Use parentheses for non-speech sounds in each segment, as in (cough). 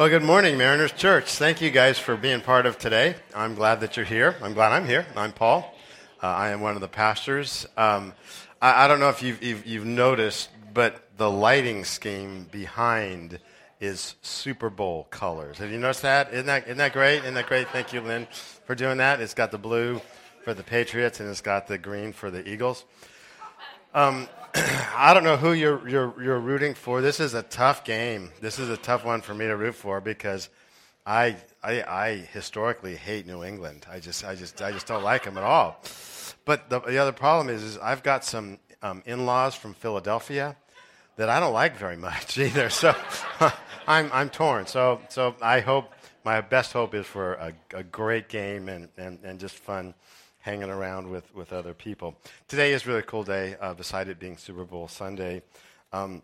Well, good morning, Mariners Church. Thank you guys for being part of today. I'm glad that you're here. I'm glad I'm here. I'm Paul. Uh, I am one of the pastors. Um, I, I, don't know if you've, you've, you've, noticed, but the lighting scheme behind is Super Bowl colors. Have you noticed that? Isn't that, isn't that great? Isn't that great? Thank you, Lynn, for doing that. It's got the blue for the Patriots and it's got the green for the Eagles. Um, (clears throat) I don't know who you're, you're, you're rooting for. This is a tough game. This is a tough one for me to root for because I, I, I historically hate New England. I just, I just, I just don't like them at all. But the, the other problem is, is I've got some um, in-laws from Philadelphia that I don't like very (laughs) much either. So (laughs) I'm, I'm torn. So, so I hope my best hope is for a, a great game and, and, and just fun hanging around with, with other people. Today is a really cool day, uh, beside it being Super Bowl Sunday. Um,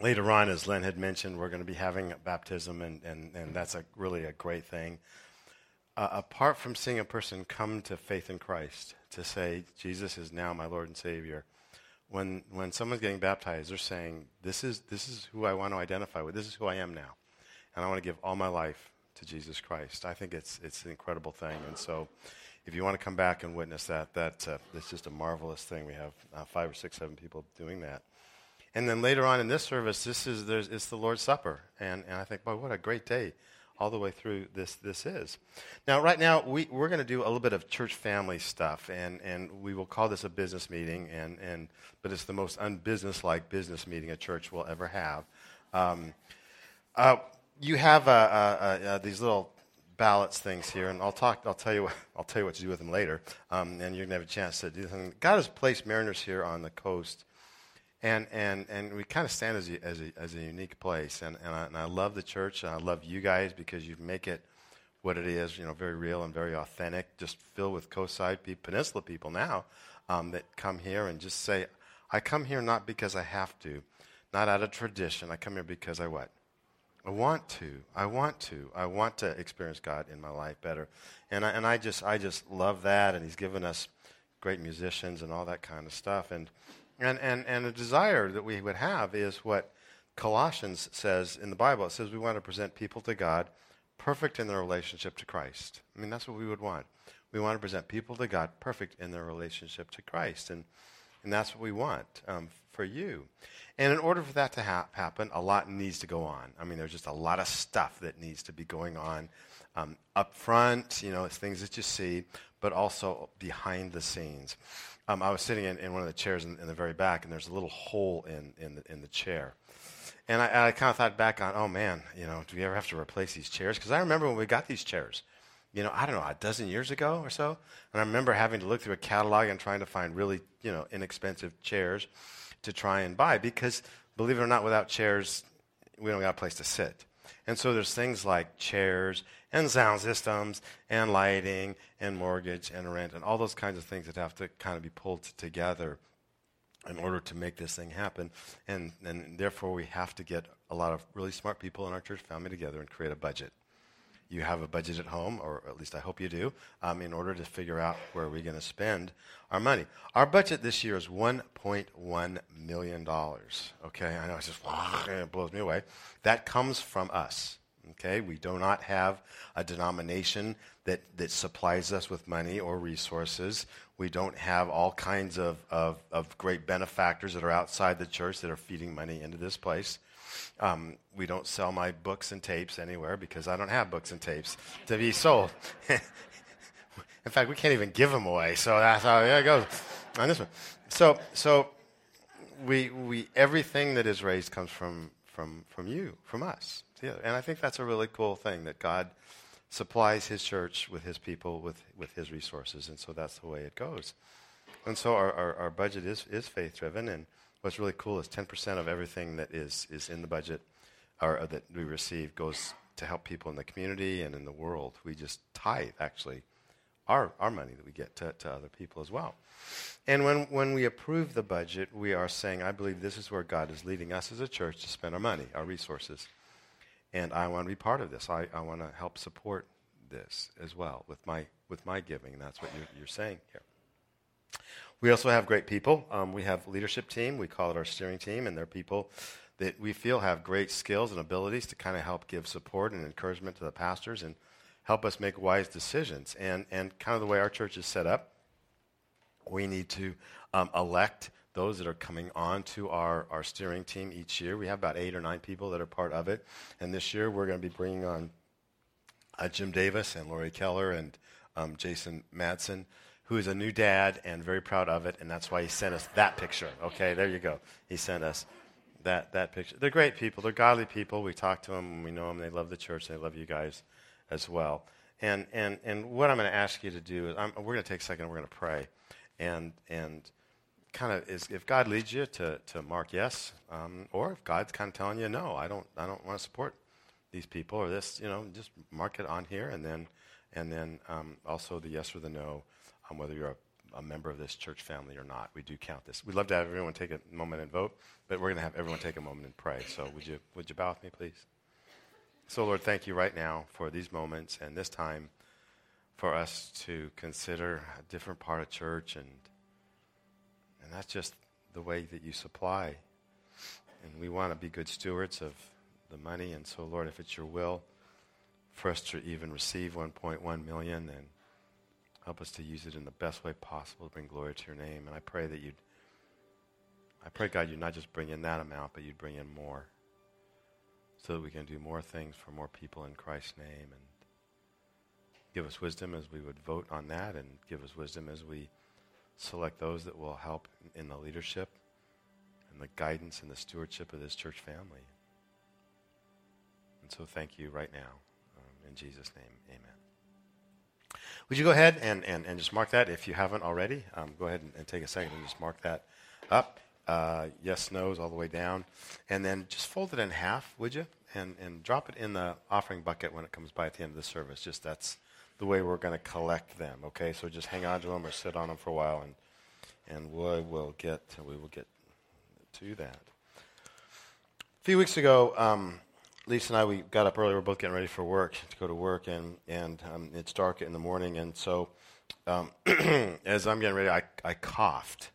later on, as Len had mentioned, we're going to be having a baptism, and, and, and that's a, really a great thing. Uh, apart from seeing a person come to faith in Christ, to say, Jesus is now my Lord and Savior, when, when someone's getting baptized, they're saying, this is, this is who I want to identify with. This is who I am now. And I want to give all my life to Jesus Christ. I think it's, it's an incredible thing. And so if you want to come back and witness that, that uh, that's just a marvelous thing. We have uh, five or six, seven people doing that. And then later on in this service, this is there's, it's the Lord's Supper, and, and I think, boy, what a great day all the way through this this is. Now, right now, we, we're going to do a little bit of church family stuff, and, and we will call this a business meeting, and, and, but it's the most unbusiness-like business meeting a church will ever have. Um, uh, you have uh, uh, these little ballots things here, and I'll talk. I'll tell you. What, I'll tell you what to do with them later, um, and you're gonna have a chance to do them. God has placed Mariners here on the coast, and and and we kind of stand as a, as a, as a unique place. And and I, and I love the church, and I love you guys because you make it what it is. You know, very real and very authentic. Just filled with coastside people, peninsula people now um, that come here and just say, "I come here not because I have to, not out of tradition. I come here because I what." I want to. I want to. I want to experience God in my life better. And I, and I just I just love that and he's given us great musicians and all that kind of stuff and and and and a desire that we would have is what Colossians says in the Bible. It says we want to present people to God perfect in their relationship to Christ. I mean that's what we would want. We want to present people to God perfect in their relationship to Christ and and that's what we want um, for you. And in order for that to ha- happen, a lot needs to go on. I mean, there's just a lot of stuff that needs to be going on um, up front, you know, it's things that you see, but also behind the scenes. Um, I was sitting in, in, one of the chairs in, in, the very back, and there's a little hole in, in, the, in the chair. And I, I kind of thought back on, oh man, you know, do we ever have to replace these chairs? Because I remember when we got these chairs, you know, I don't know, a dozen years ago or so. And I remember having to look through a catalog and trying to find really, you know, inexpensive chairs to try and buy because, believe it or not, without chairs, we don't got a place to sit. And so there's things like chairs and sound systems and lighting and mortgage and rent and all those kinds of things that have to kind of be pulled together in order to make this thing happen. And, and therefore, we have to get a lot of really smart people in our church family together and create a budget you have a budget at home, or at least I hope you do, um, in order to figure out where we're going to spend our money. Our budget this year is $1.1 million. Okay, I know it's just, (laughs) it blows me away. That comes from us. Okay, we do not have a denomination that, that supplies us with money or resources. We don't have all kinds of, of, of great benefactors that are outside the church that are feeding money into this place. Um, we don't sell my books and tapes anywhere because I don't have books and tapes to be sold. (laughs) In fact, we can't even give them away. So that's how it goes on this one. So, so we, we, everything that is raised comes from, from, from you, from us. And I think that's a really cool thing that God supplies his church with his people, with, with his resources. And so that's the way it goes. And so our, our, our budget is, is faith driven. And What's really cool is 10% of everything that is, is in the budget or, or that we receive goes to help people in the community and in the world. We just tithe, actually, our, our money that we get to, to other people as well. And when, when we approve the budget, we are saying, I believe this is where God is leading us as a church to spend our money, our resources. And I want to be part of this. I, I want to help support this as well with my, with my giving. And that's what you're, you're saying here. We also have great people. Um, we have leadership team. We call it our steering team, and they're people that we feel have great skills and abilities to kind of help give support and encouragement to the pastors and help us make wise decisions. And, and kind of the way our church is set up, we need to um, elect those that are coming on to our, our steering team each year. We have about eight or nine people that are part of it. And this year we're going to be bringing on uh, Jim Davis and Lori Keller and um, Jason Madsen, who is a new dad and very proud of it. And that's why he sent us that picture. Okay, there you go. He sent us that, that picture. They're great people. They're godly people. We talk to them we know them. They love the church. They love you guys as well. And, and, and what I'm going to ask you to do is I'm, we're going to take a second. We're going to pray. And, and kind of is if God leads you to, to mark yes, um, or if God's kind of telling you no, I don't I don't want to support these people or this, you know, just mark it on here, and then and then um, also the yes or the no on whether you're a, a, member of this church family or not. We do count this. We'd love to have everyone take a moment and vote, but we're going to have everyone take a moment and pray. So would you would you bow with me, please? So Lord, thank you right now for these moments and this time for us to consider a different part of church and and that's just the way that you supply. And we want to be good stewards of the money. And so, Lord, if it's your will for us to even receive 1.1 million, then help us to use it in the best way possible to bring glory to your name. And I pray that you'd, I pray, God, you'd not just bring in that amount, but you'd bring in more so that we can do more things for more people in Christ's name. And give us wisdom as we would vote on that, and give us wisdom as we select those that will help in the leadership and the guidance and the stewardship of this church family. And so thank you right now. Um, in Jesus' name, amen. Would you go ahead and, and, and just mark that if you haven't already? Um, go ahead and, and, take a second and just mark that up. Uh, yes, no's all the way down. And then just fold it in half, would you? And, and drop it in the offering bucket when it comes by at the end of the service. Just that's the way we're going to collect them. Okay, so just hang on to them or sit on them for a while, and and we will get we will get to that. A few weeks ago, um, Lisa and I we got up early. We're both getting ready for work to go to work, and and um, it's dark in the morning, and so um, (clears throat) as I'm getting ready, I, I coughed,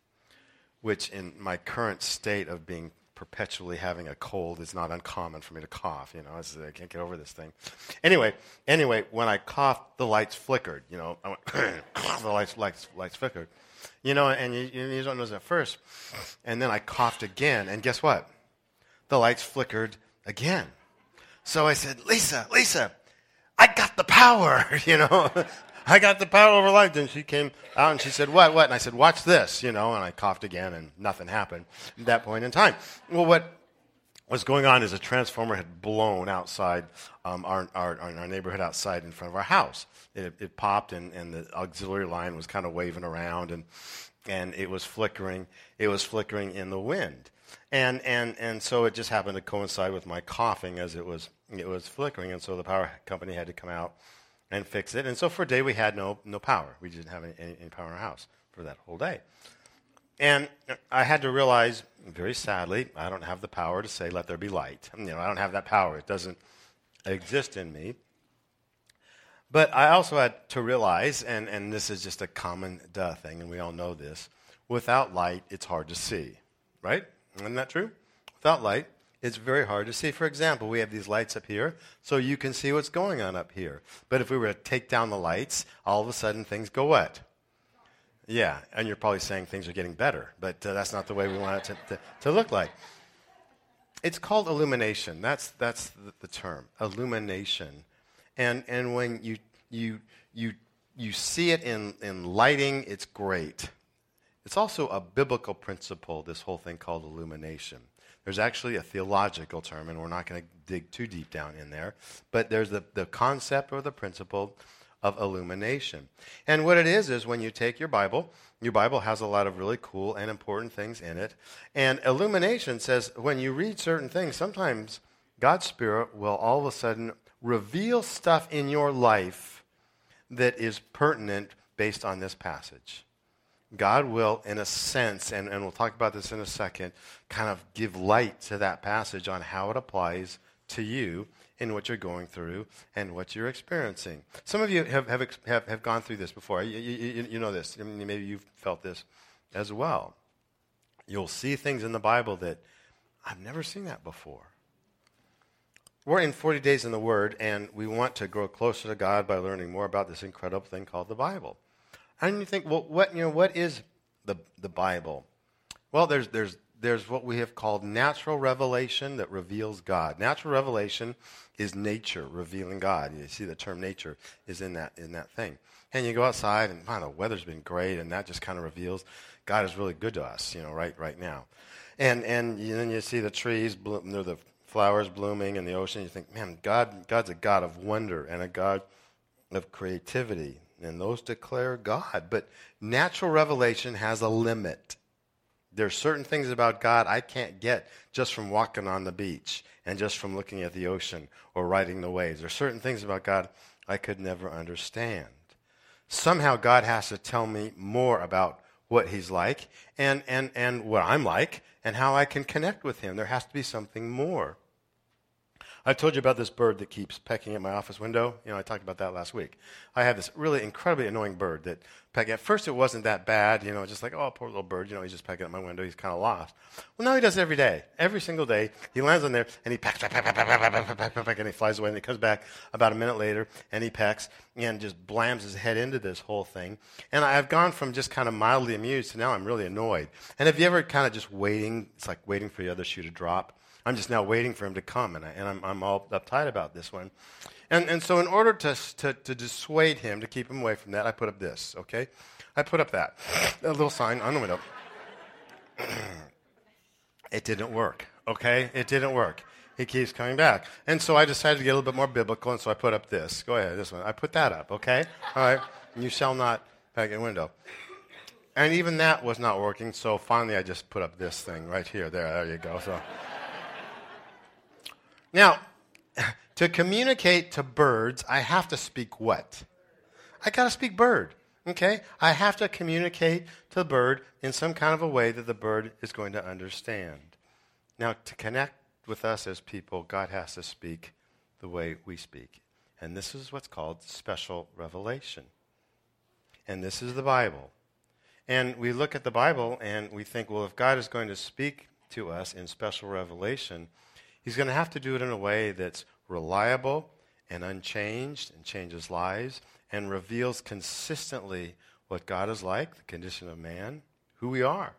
which in my current state of being perpetually having a cold is not uncommon for me to cough. You know, I can't get over this thing. Anyway, anyway, when I coughed, the lights flickered. You know, I went (coughs) the lights, lights, lights flickered. You know, and you, you don't know at first. And then I coughed again, and guess what? The lights flickered again. So I said, Lisa, Lisa, I got the power. (laughs) You know, I got the power over life. And she came out and she said, What, what? And I said, Watch this, you know, and I coughed again and nothing happened at that point in time. Well, what was going on is a transformer had blown outside um, our, our, our, neighborhood outside in front of our house. It, it popped and, and the auxiliary line was kind of waving around and, and it was flickering. It was flickering in the wind. And, and, and so it just happened to coincide with my coughing as it was, it was flickering. And so the power company had to come out and fix it. And so for a day, we had no, no power. We didn't have any, any, power in our house for that whole day. And I had to realize, very sadly, I don't have the power to say, let there be light. You know, I don't have that power. It doesn't exist in me. But I also had to realize, and, and this is just a common duh thing, and we all know this without light, it's hard to see, right? Isn't that true? Without light, it's very hard to see. For example, we have these lights up here, so you can see what's going on up here. But if we were to take down the lights, all of a sudden things go what? Yeah, and you're probably saying things are getting better, but uh, that's not the way we want it to, to, to, look like. It's called illumination. That's, that's the, the term, illumination. And, and when you, you, you, you see it in, in lighting, it's great. It's also a biblical principle, this whole thing called illumination. There's actually a theological term, and we're not going to dig too deep down in there, but there's the, the concept or the principle of illumination. And what it is, is when you take your Bible, your Bible has a lot of really cool and important things in it. And illumination says when you read certain things, sometimes God's Spirit will all of a sudden reveal stuff in your life that is pertinent based on this passage. God will, in a sense, and, and we'll talk about this in a second, kind of give light to that passage on how it applies to you in what you're going through and what you're experiencing. Some of you have, have, have, have gone through this before. You, you, you know this. I mean, maybe you've felt this as well. You'll see things in the Bible that I've never seen that before. We're in 40 days in the Word, and we want to grow closer to God by learning more about this incredible thing called the Bible. And you think, well, what, you know, what is the, the Bible? Well, there's, there's, there's what we have called natural revelation that reveals God. Natural revelation is nature revealing God. You see the term nature is in that, in that thing. And you go outside and, man, the weather's been great, and that just kind of reveals God is really good to us, you know, right, right now. And, and then you see the trees, bloom, the flowers blooming in the ocean. You think, man, God, God's a God of wonder and a God of creativity. And those declare God. But natural revelation has a limit. There's certain things about God I can't get just from walking on the beach and just from looking at the ocean or riding the waves. There's certain things about God I could never understand. Somehow God has to tell me more about what he's like and, and, and what I'm like and how I can connect with him. There has to be something more. I told you about this bird that keeps pecking at my office window. You know, I talked about that last week. I have this really incredibly annoying bird that peck. At first, it wasn't that bad. You know, just like, oh, poor little bird. You know, he's just pecking at my window. He's kind of lost. Well, now he does it every day. Every single day, he lands on there and he pecks, peck, peck, peck, peck, peck, peck, peck, peck, peck, and he flies away. And he comes back about a minute later and he pecks and just blams his head into this whole thing. And I've gone from just kind of mildly amused to now I'm really annoyed. And have you ever kind of just waiting? It's like waiting for the other shoe to drop. I'm just now waiting for him to come, and, I, and I'm, I'm all uptight about this one. And, and so, in order to, to, to dissuade him, to keep him away from that, I put up this, okay? I put up that, a little sign on the window. (clears throat) it didn't work, okay? It didn't work. He keeps coming back. And so I decided to get a little bit more biblical, and so I put up this. Go ahead, this one. I put that up, okay? All right? You shall not peg a window. And even that was not working, so finally I just put up this thing right here. There, there you go. So. Now, (laughs) to communicate to birds, I have to speak what? I got to speak bird. Okay? I have to communicate to the bird in some kind of a way that the bird is going to understand. Now, to connect with us as people, God has to speak the way we speak. And this is what's called special revelation. And this is the Bible. And we look at the Bible and we think, well, if God is going to speak to us in special revelation, He's going to have to do it in a way that's reliable and unchanged and changes lives and reveals consistently what God is like, the condition of man, who we are.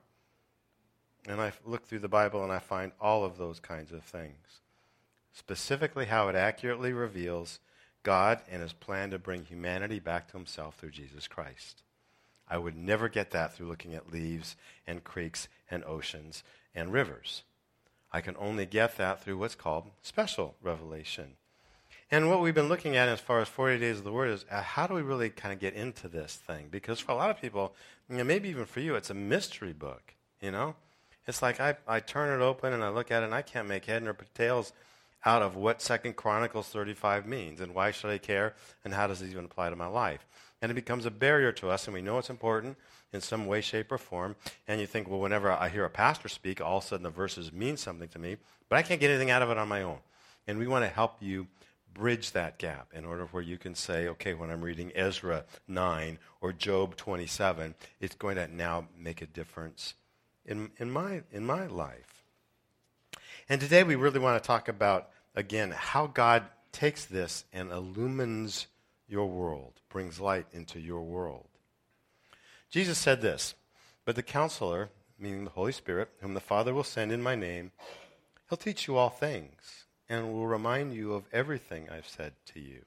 And I look through the Bible and I find all of those kinds of things. Specifically, how it accurately reveals God and his plan to bring humanity back to himself through Jesus Christ. I would never get that through looking at leaves and creeks and oceans and rivers. I can only get that through what's called special revelation. And what we've been looking at as far as 40 days of the Word is uh, how do we really kind of get into this thing? Because for a lot of people, you know, maybe even for you, it's a mystery book, you know? It's like I, I turn it open and I look at it and I can't make head nor tails out of what Second Chronicles 35 means and why should I care and how does it even apply to my life. And it becomes a barrier to us and we know it's important in some way, shape, or form. And you think, well, whenever I hear a pastor speak, all of a sudden the verses mean something to me, but I can't get anything out of it on my own. And we want to help you bridge that gap in order where you can say, okay, when I'm reading Ezra 9 or Job 27, it's going to now make a difference in, in, my, in my life. And today we really want to talk about, again, how God takes this and illumines your world, brings light into your world. Jesus said this But the counselor, meaning the Holy Spirit, whom the Father will send in my name, he'll teach you all things and will remind you of everything I've said to you.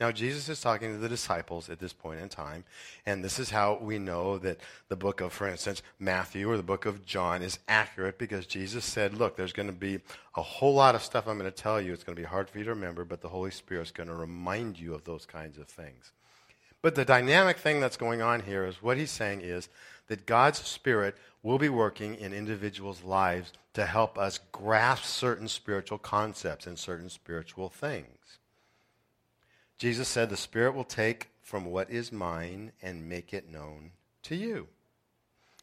Now, Jesus is talking to the disciples at this point in time, and this is how we know that the book of, for instance, Matthew or the book of John is accurate because Jesus said, Look, there's going to be a whole lot of stuff I'm going to tell you. It's going to be hard for you to remember, but the Holy Spirit is going to remind you of those kinds of things. But the dynamic thing that's going on here is what he's saying is that God's Spirit will be working in individuals' lives to help us grasp certain spiritual concepts and certain spiritual things. Jesus said, The Spirit will take from what is mine and make it known to you.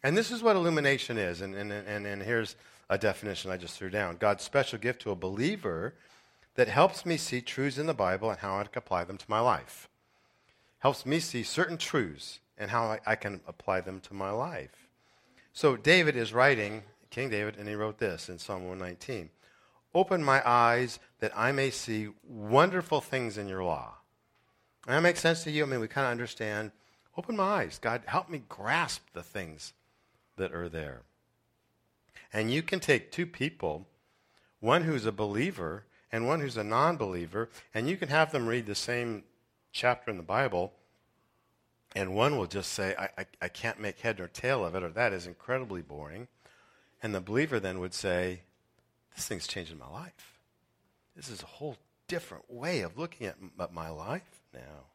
And this is what illumination is. And, and, and, and here's a definition I just threw down God's special gift to a believer that helps me see truths in the Bible and how I can apply them to my life helps me see certain truths and how I, I can apply them to my life. So David is writing King David, and he wrote this in Psalm 119 Open my eyes that I may see wonderful things in your law. And that makes sense to you? I mean, we kind of understand. Open my eyes. God, help me grasp the things that are there. And you can take two people, one who's a believer and one who's a non believer, and you can have them read the same chapter in the Bible, and one will just say, I, I, I can't make head nor tail of it, or that is incredibly boring. And the believer then would say, This thing's changing my life. This is a whole different way of looking at m- my life now.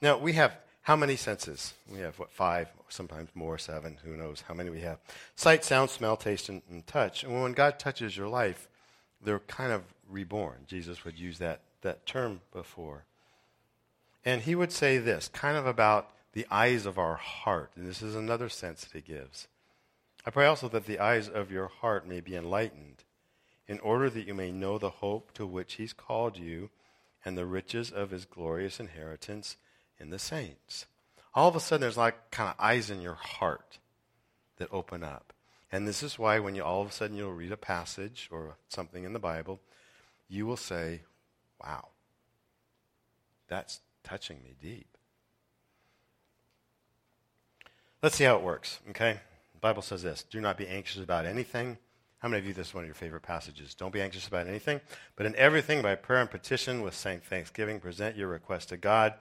Now, we have how many senses? We have, what, five, sometimes more, seven, who knows how many we have. Sight, sound, smell, taste, and, and touch. And when God touches your life, they're kind of reborn. Jesus would use that, that term before. And he would say this, kind of about the eyes of our heart. And this is another sense that he gives. I pray also that the eyes of your heart may be enlightened, in order that you may know the hope to which he's called you and the riches of his glorious inheritance in the saints. All of a sudden, there's like kind of eyes in your heart that open up. And this is why when you all of a sudden you'll read a passage or something in the Bible, you will say, wow, that's touching me deep. Let's see how it works, okay? The Bible says this Do not be anxious about anything. How many of you, this is one of your favorite passages? Don't be anxious about anything, but in everything, by prayer and petition, with saying thanksgiving, present your request to God,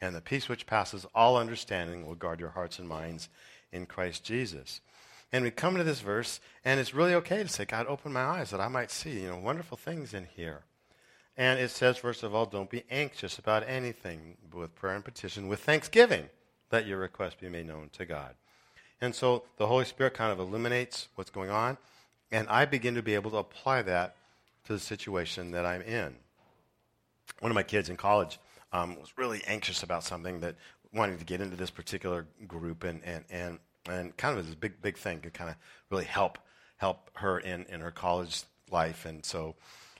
and the peace which passes all understanding will guard your hearts and minds in Christ Jesus. And we come to this verse, and it's really okay to say, God, open my eyes that I might see, you know, wonderful things in here. And it says, first of all, don't be anxious about anything, with prayer and petition, with thanksgiving, let your request be made known to God. And so the Holy Spirit kind of illuminates what's going on, and I begin to be able to apply that to the situation that I'm in. One of my kids in college um, was really anxious about something that wanting to get into this particular group, and, and, and, and kind of this big, big thing could kind of really help help her in, in her college life. And so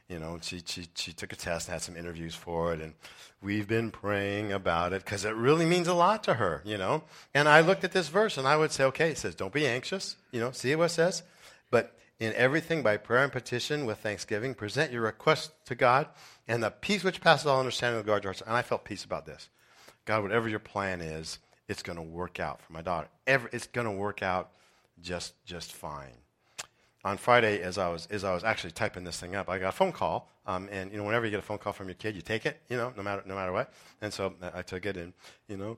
you know, she, she, she took a test and had some interviews for it, and we've been praying about it because it really means a lot to her, you know. And I looked at this verse and I would say, okay, it says, don't be anxious, you know, see what it says? But in everything by prayer and petition with thanksgiving, present your request to God, and the peace which passes all understanding will guard your hearts. And I felt peace about this. God, whatever your plan is, it's going to work out for my daughter. Every, it's going to work out just, just fine on Friday, as I was as I was actually typing this thing up, I got a phone call. Um, and you know, whenever you get a phone call from your kid, you take it. You know, no matter no matter what. And so I took it, and you know,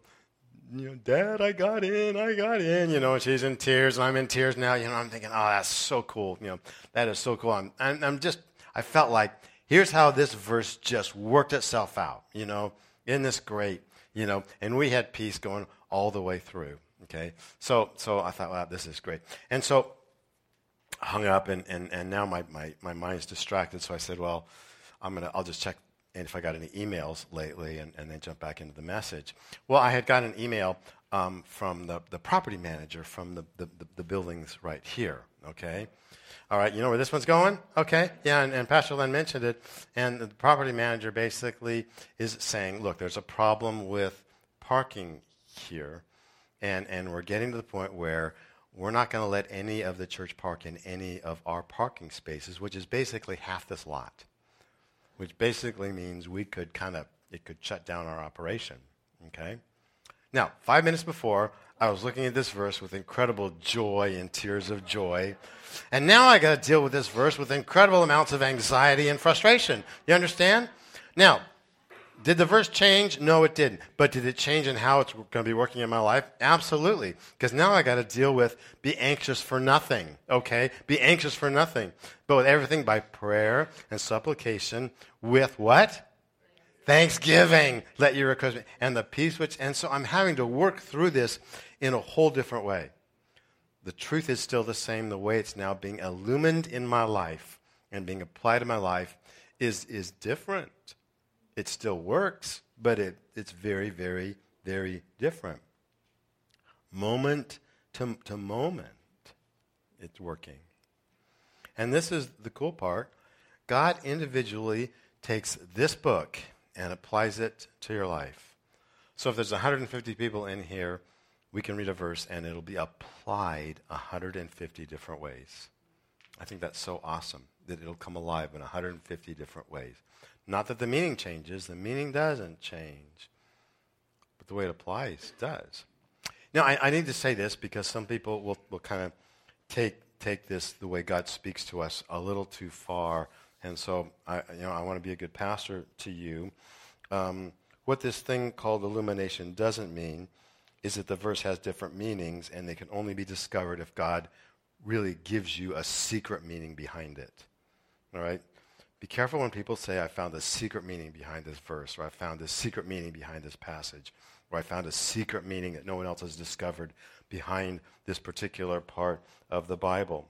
you know, Dad, I got in, I got in. You know, and she's in tears, and I'm in tears now. You know, I'm thinking, oh, that's so cool. You know, that is so cool. I'm, I'm, I'm just, I felt like here's how this verse just worked itself out. You know, isn't this great? You know, and we had peace going all the way through. Okay, so so I thought, wow, this is great. And so hung up, and, and, and now my, my, my mind's distracted. So I said, well, I'm gonna, I'll just check if I got any emails lately and, and then jump back into the message. Well, I had got an email um, from the, the property manager from the, the, the, buildings right here, okay? All right, you know where this one's going? Okay, yeah, and, and Pastor Len mentioned it. And the property manager basically is saying, look, there's a problem with parking here, and, and we're getting to the point where we're not going to let any of the church park in any of our parking spaces, which is basically half this lot, which basically means we could kind of, it could shut down our operation. Okay? Now, five minutes before, I was looking at this verse with incredible joy and tears of joy. And now I got to deal with this verse with incredible amounts of anxiety and frustration. You understand? Now, did the verse change? No, it didn't. But did it change in how it's going to be working in my life? Absolutely. Because now I got to deal with be anxious for nothing. Okay? Be anxious for nothing. But with everything by prayer and supplication with what? Thanksgiving. Let your request be. And the peace which, and so I'm having to work through this in a whole different way. The truth is still the same. The way it's now being illumined in my life and being applied in my life is, is different it still works, but it, it's very, very, very different. Moment to, to moment, it's working. And this is the cool part God individually takes this book and applies it to your life. So if there's 150 people in here, we can read a verse and it'll be applied 150 different ways. I think that's so awesome that it'll come alive in 150 different ways. Not that the meaning changes, the meaning doesn't change, but the way it applies does. Now, I, I need to say this because some people will, will kind of take, take this the way God speaks to us a little too far. And so, I, you know, I want to be a good pastor to you. Um, what this thing called illumination doesn't mean is that the verse has different meanings and they can only be discovered if God really gives you a secret meaning behind it. All right? Be careful when people say, I found a secret meaning behind this verse, or I found a secret meaning behind this passage, or I found a secret meaning that no one else has discovered behind this particular part of the Bible.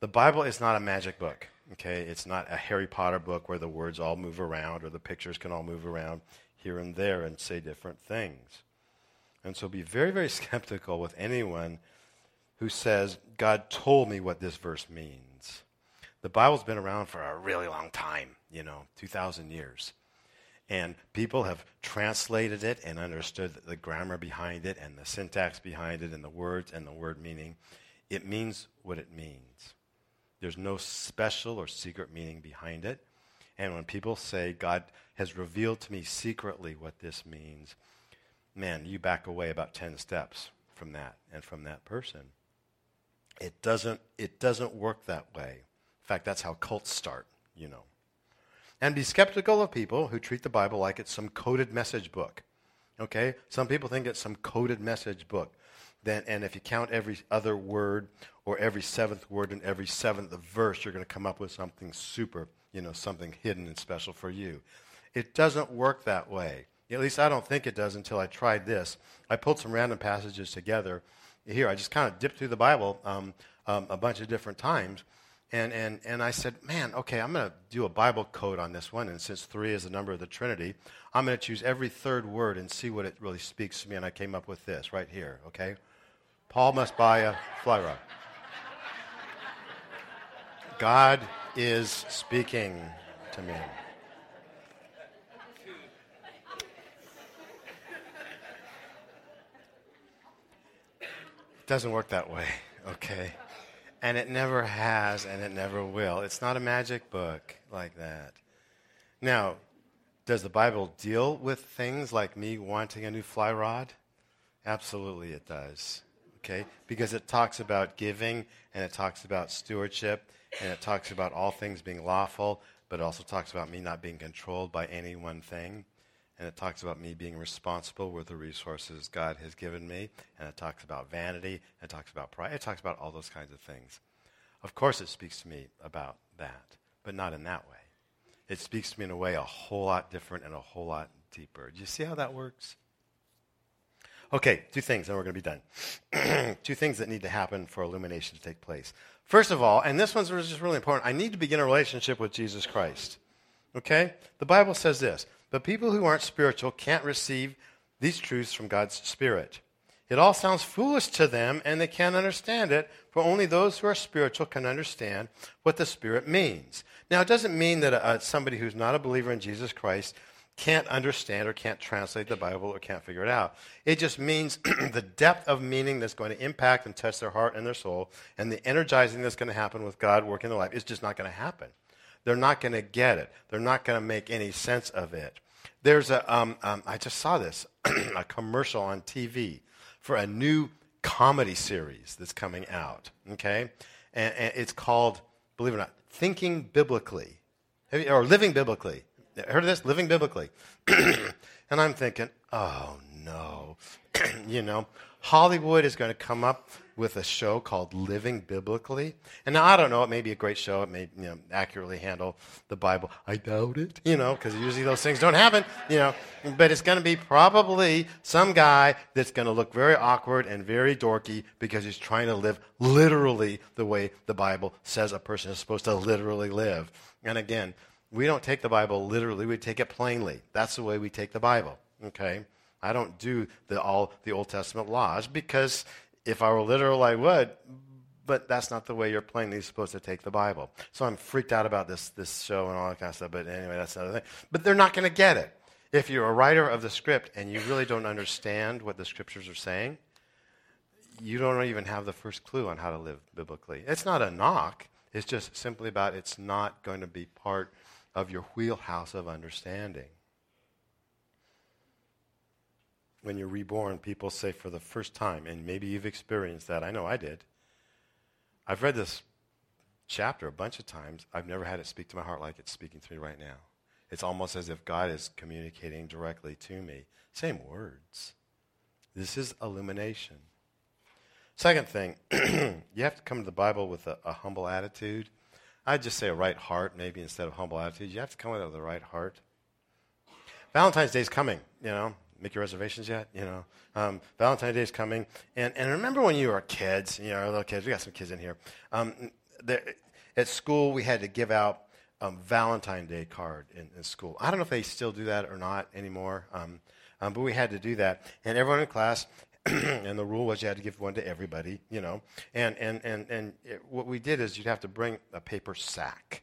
The Bible is not a magic book, okay? It's not a Harry Potter book where the words all move around or the pictures can all move around here and there and say different things. And so be very, very (laughs) skeptical with anyone who says, God told me what this verse means. The Bible's been around for a really long time, you know, 2,000 years. And people have translated it and understood the grammar behind it and the syntax behind it and the words and the word meaning. It means what it means. There's no special or secret meaning behind it. And when people say, God has revealed to me secretly what this means, man, you back away about 10 steps from that and from that person. It doesn't, it doesn't work that way. In fact, that's how cults start, you know. And be skeptical of people who treat the Bible like it's some coded message book. Okay? Some people think it's some coded message book. Then, and if you count every other word or every seventh word in every seventh verse, you're going to come up with something super, you know, something hidden and special for you. It doesn't work that way. At least I don't think it does until I tried this. I pulled some random passages together. Here, I just kind of dipped through the Bible um, um, a bunch of different times. And, and, and I said, man, okay, I'm going to do a Bible code on this one. And since three is the number of the Trinity, I'm going to choose every third word and see what it really speaks to me. And I came up with this right here, okay? Paul must buy a fly rod. God is speaking to me. It doesn't work that way, okay? And it never has, and it never will. It's not a magic book like that. Now, does the Bible deal with things like me wanting a new fly rod? Absolutely, it does. Okay? Because it talks about giving, and it talks about stewardship, and it talks about all things being lawful, but it also talks about me not being controlled by any one thing and it talks about me being responsible with the resources God has given me, and it talks about vanity, and it talks about pride, it talks about all those kinds of things. Of course, it speaks to me about that, but not in that way. It speaks to me in a way a whole lot different and a whole lot deeper. Do you see how that works? Okay, two things, and we're going to be done. (clears throat) two things that need to happen for illumination to take place. First of all, and this one's just really important, I need to begin a relationship with Jesus Christ. Okay? The Bible says this but people who aren't spiritual can't receive these truths from God's Spirit. It all sounds foolish to them, and they can't understand it, for only those who are spiritual can understand what the Spirit means. Now, it doesn't mean that uh, somebody who's not a believer in Jesus Christ can't understand or can't translate the Bible or can't figure it out. It just means (clears throat) the depth of meaning that's going to impact and touch their heart and their soul, and the energizing that's going to happen with God working in their life is just not going to happen. They're not going to get it. They're not going to make any sense of it. There's a, um, um, I just saw this, (clears throat) a commercial on TV for a new comedy series that's coming out, okay? And, and it's called, believe it or not, Thinking Biblically, you, or Living Biblically. Heard of this? Living Biblically. (clears throat) and I'm thinking, oh no. (clears throat) you know, Hollywood is going to come up with a show called Living Biblically. And now I don't know, it may be a great show. It may you know, accurately handle the Bible. I doubt it, you know, because usually those things don't happen, you know. But it's going to be probably some guy that's going to look very awkward and very dorky because he's trying to live literally the way the Bible says a person is supposed to literally live. And again, we don't take the Bible literally, we take it plainly. That's the way we take the Bible, okay? I don't do the, all the Old Testament laws because if I were literal, I would, but that's not the way you're plainly supposed to take the Bible. So I'm freaked out about this, this show and all that kind of stuff, but anyway, that's another thing. But they're not going to get it. If you're a writer of the script and you really don't understand what the scriptures are saying, you don't even have the first clue on how to live biblically. It's not a knock, it's just simply about it's not going to be part of your wheelhouse of understanding. When you're reborn, people say for the first time, and maybe you've experienced that. I know I did. I've read this chapter a bunch of times. I've never had it speak to my heart like it's speaking to me right now. It's almost as if God is communicating directly to me. Same words. This is illumination. Second thing, (clears throat) you have to come to the Bible with a, a, humble attitude. I'd just say a right heart, maybe instead of humble attitude. You have to come with it with a right heart. Valentine's Day is coming, you know. Make your reservations yet? You know, um, Valentine's Day is coming, and and remember when you were kids? You know, little kids. We got some kids in here. Um, at school, we had to give out a Valentine Day card in, in, school. I don't know if they still do that or not anymore, um, um, but we had to do that. And everyone in class (clears throat) and the rule was you had to give one to everybody, you know. And and and and it, what we did is you'd have to bring a paper sack,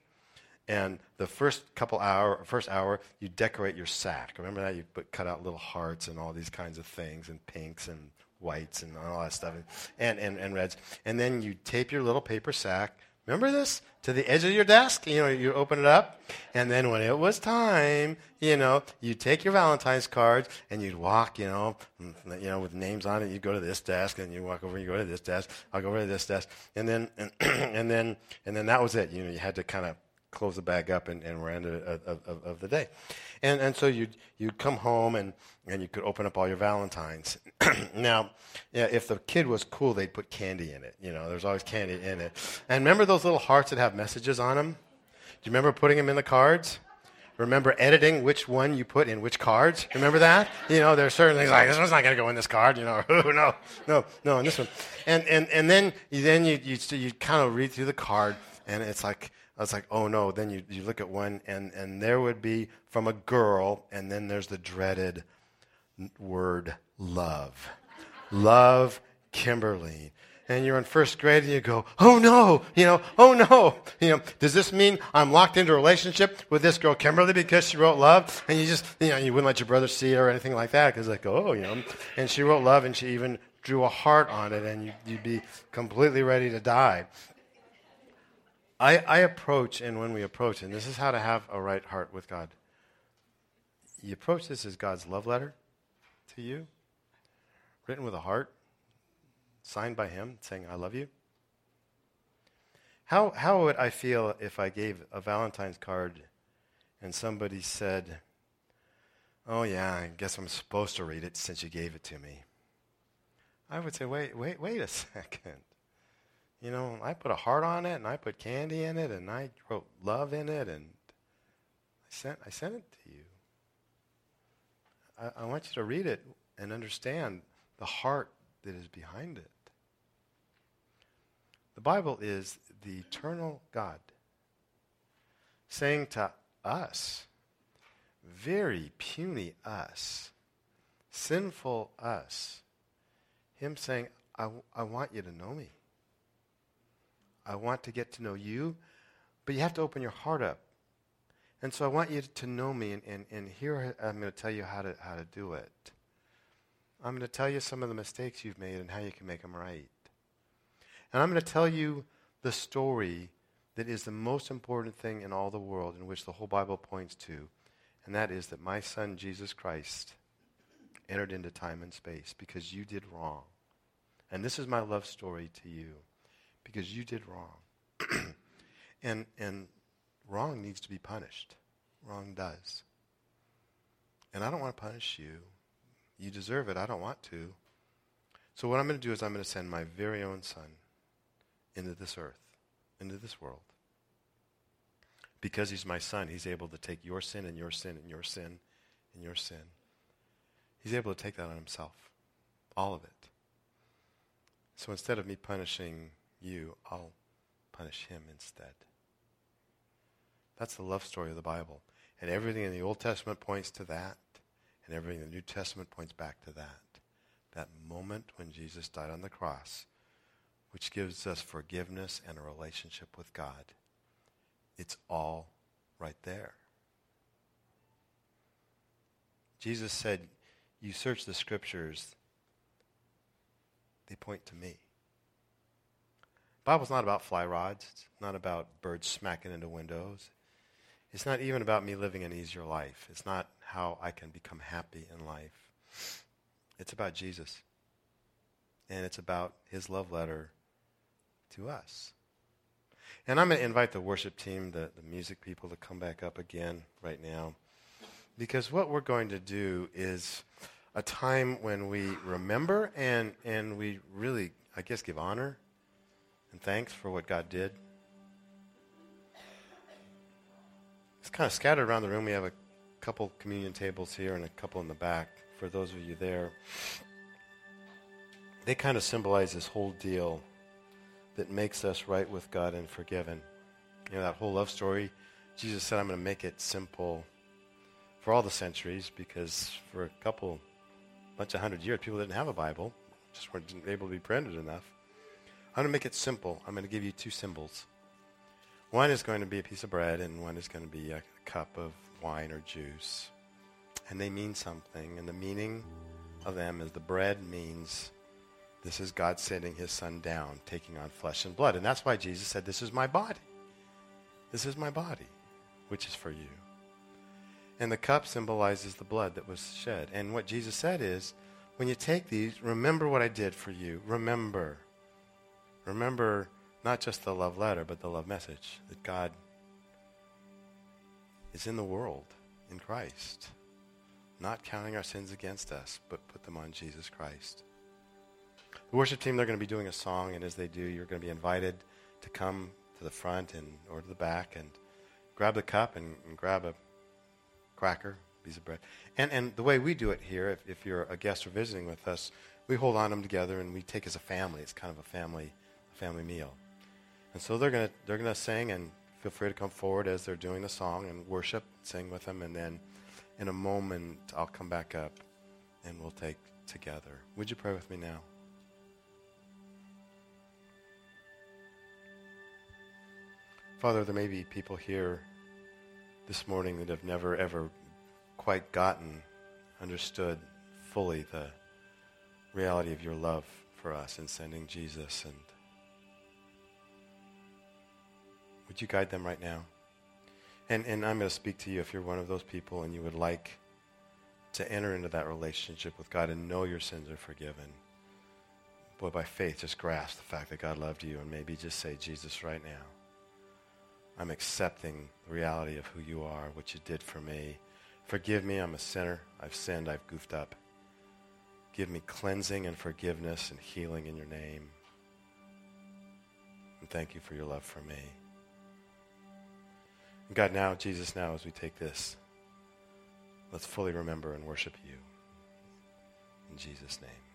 and the first couple hour, first hour, you decorate your sack. Remember that you put, cut out little hearts and all these kinds of things, and pinks and whites and all that stuff, and and and reds. And then you tape your little paper sack Remember this? To the edge of your desk, you know, you open it up, and then when it was time, you know, you take your Valentine's cards and you'd walk, you know, mm, you know, with names on it. You go to this desk, and you walk over, and you go to this desk. I'll go over to this desk, and then, and, (clears throat) and then, and then that was it. You know, you had to kind of close the bag up and, and we're end of, of, of, the day. And, and so you'd, you'd come home and, and you could open up all your Valentines. (clears throat) now, yeah, if the kid was cool, they'd put candy in it. You know, there's always candy in it. And remember those little hearts that have messages on them? Do you remember putting them in the cards? Remember editing which one you put in which cards? Remember that? You know, there's certain things like this one's not going to go in this card. You know, (laughs) no, no, no, in this one. And and and then then you you you kind of read through the card, and it's like I was like, oh no. Then you, you look at one, and, and there would be from a girl, and then there's the dreaded word love. love Kimberly. And you're in first grade, and you go, oh no, you know, oh no. You know, does this mean I'm locked into a relationship with this girl Kimberly because she wrote love? And you just, you know, you wouldn't let your brother see it or anything like that because like, oh, you know. And she wrote love, and she even drew a heart on it, and you, you'd be completely ready to die. I, I approach, and when we approach, and this is how to have a right heart with God. You approach this as God's love letter to you, written with a heart, signed by Him, saying, I love you. How, how would I feel if I gave a Valentine's card and somebody said, Oh, yeah, I guess I'm supposed to read it since you gave it to me? I would say, Wait, wait, wait a (laughs) second. You know, I put a heart on it and I put candy in it and I wrote love in it and I sent, I sent it to you. I, I want you to read it and understand the heart that is behind it. The Bible is the eternal God saying to us, very puny us, sinful us, Him saying, I, I want you to know me. I want to get to know you, but you have to open your heart up. And so I want you to know me, and, and, and here I'm going to tell you how to, how to do it. I'm going to tell you some of the mistakes you've made and how you can make them right. And I'm going to tell you the story that is the most important thing in all the world, in which the whole Bible points to, and that is that my son, Jesus Christ, entered into time and space because you did wrong. And this is my love story to you because you did wrong. (clears throat) and, and wrong needs to be punished. Wrong does. And I don't want to punish you. You deserve it. I don't want to. So what I'm going to do is I'm going to send my very own son into this earth, into this world. Because he's my son, he's able to take your sin and your sin and your sin and your sin. He's able to take that on himself. All of it. So instead of me punishing you, I'll punish him instead. That's the love story of the Bible. And everything in the Old Testament points to that, and everything in the New Testament points back to that. That moment when Jesus died on the cross, which gives us forgiveness and a relationship with God. It's all right there. Jesus said, You search the scriptures, they point to me. Bible's not about fly rods. It's not about birds smacking into windows. It's not even about me living an easier life. It's not how I can become happy in life. It's about Jesus. And it's about his love letter to us. And I'm going to invite the worship team, the, the music people, to come back up again right now. Because what we're going to do is a time when we remember and, and we really, I guess, give honor and thanks for what God did. It's kind of scattered around the room. We have a couple communion tables here and a couple in the back for those of you there. They kind of symbolize this whole deal that makes us right with God and forgiven. You know, that whole love story. Jesus said, I'm going to make it simple for all the centuries because for a couple, bunch of hundred years, people didn't have a Bible, just weren't able to be printed enough. I'm going to make it simple. I'm going to give you two symbols. One is going to be a piece of bread, and one is going to be a cup of wine or juice. And they mean something, and the meaning of them is the bread means this is God sending his son down, taking on flesh and blood. And that's why Jesus said, This is my body. This is my body, which is for you. And the cup symbolizes the blood that was shed. And what Jesus said is, when you take these, remember what I did for you. Remember. Remember not just the love letter, but the love message that God is in the world in Christ, not counting our sins against us, but put them on Jesus Christ. The worship team, they're going to be doing a song, and as they do, you're going to be invited to come to the front and or to the back and grab the cup and, and grab a cracker, piece of bread. And, and the way we do it here, if, if you're a guest or visiting with us, we hold on them together and we take as a family. It's kind of a family, family meal. And so they're going to they're going to sing and feel free to come forward as they're doing the song and worship, sing with them, and then in a moment I'll come back up and we'll take together. Would you pray with me now? Father, there may be people here this morning that have never ever quite gotten, understood fully the reality of your love for us in sending Jesus. And would you guide them right now? And, and I'm going to speak to you if you're one of those people and you would like to enter into that relationship with God and know your sins are forgiven. Boy, by faith, just grasp the fact that God loved you and maybe just say, Jesus, right now. I'm accepting the reality of who you are, what you did for me. Forgive me, I'm a sinner. I've sinned, I've goofed up. Give me cleansing and forgiveness and healing in your name. And thank you for your love for me. God, now, Jesus, now, as we take this, let's fully remember and worship you. In Jesus' name.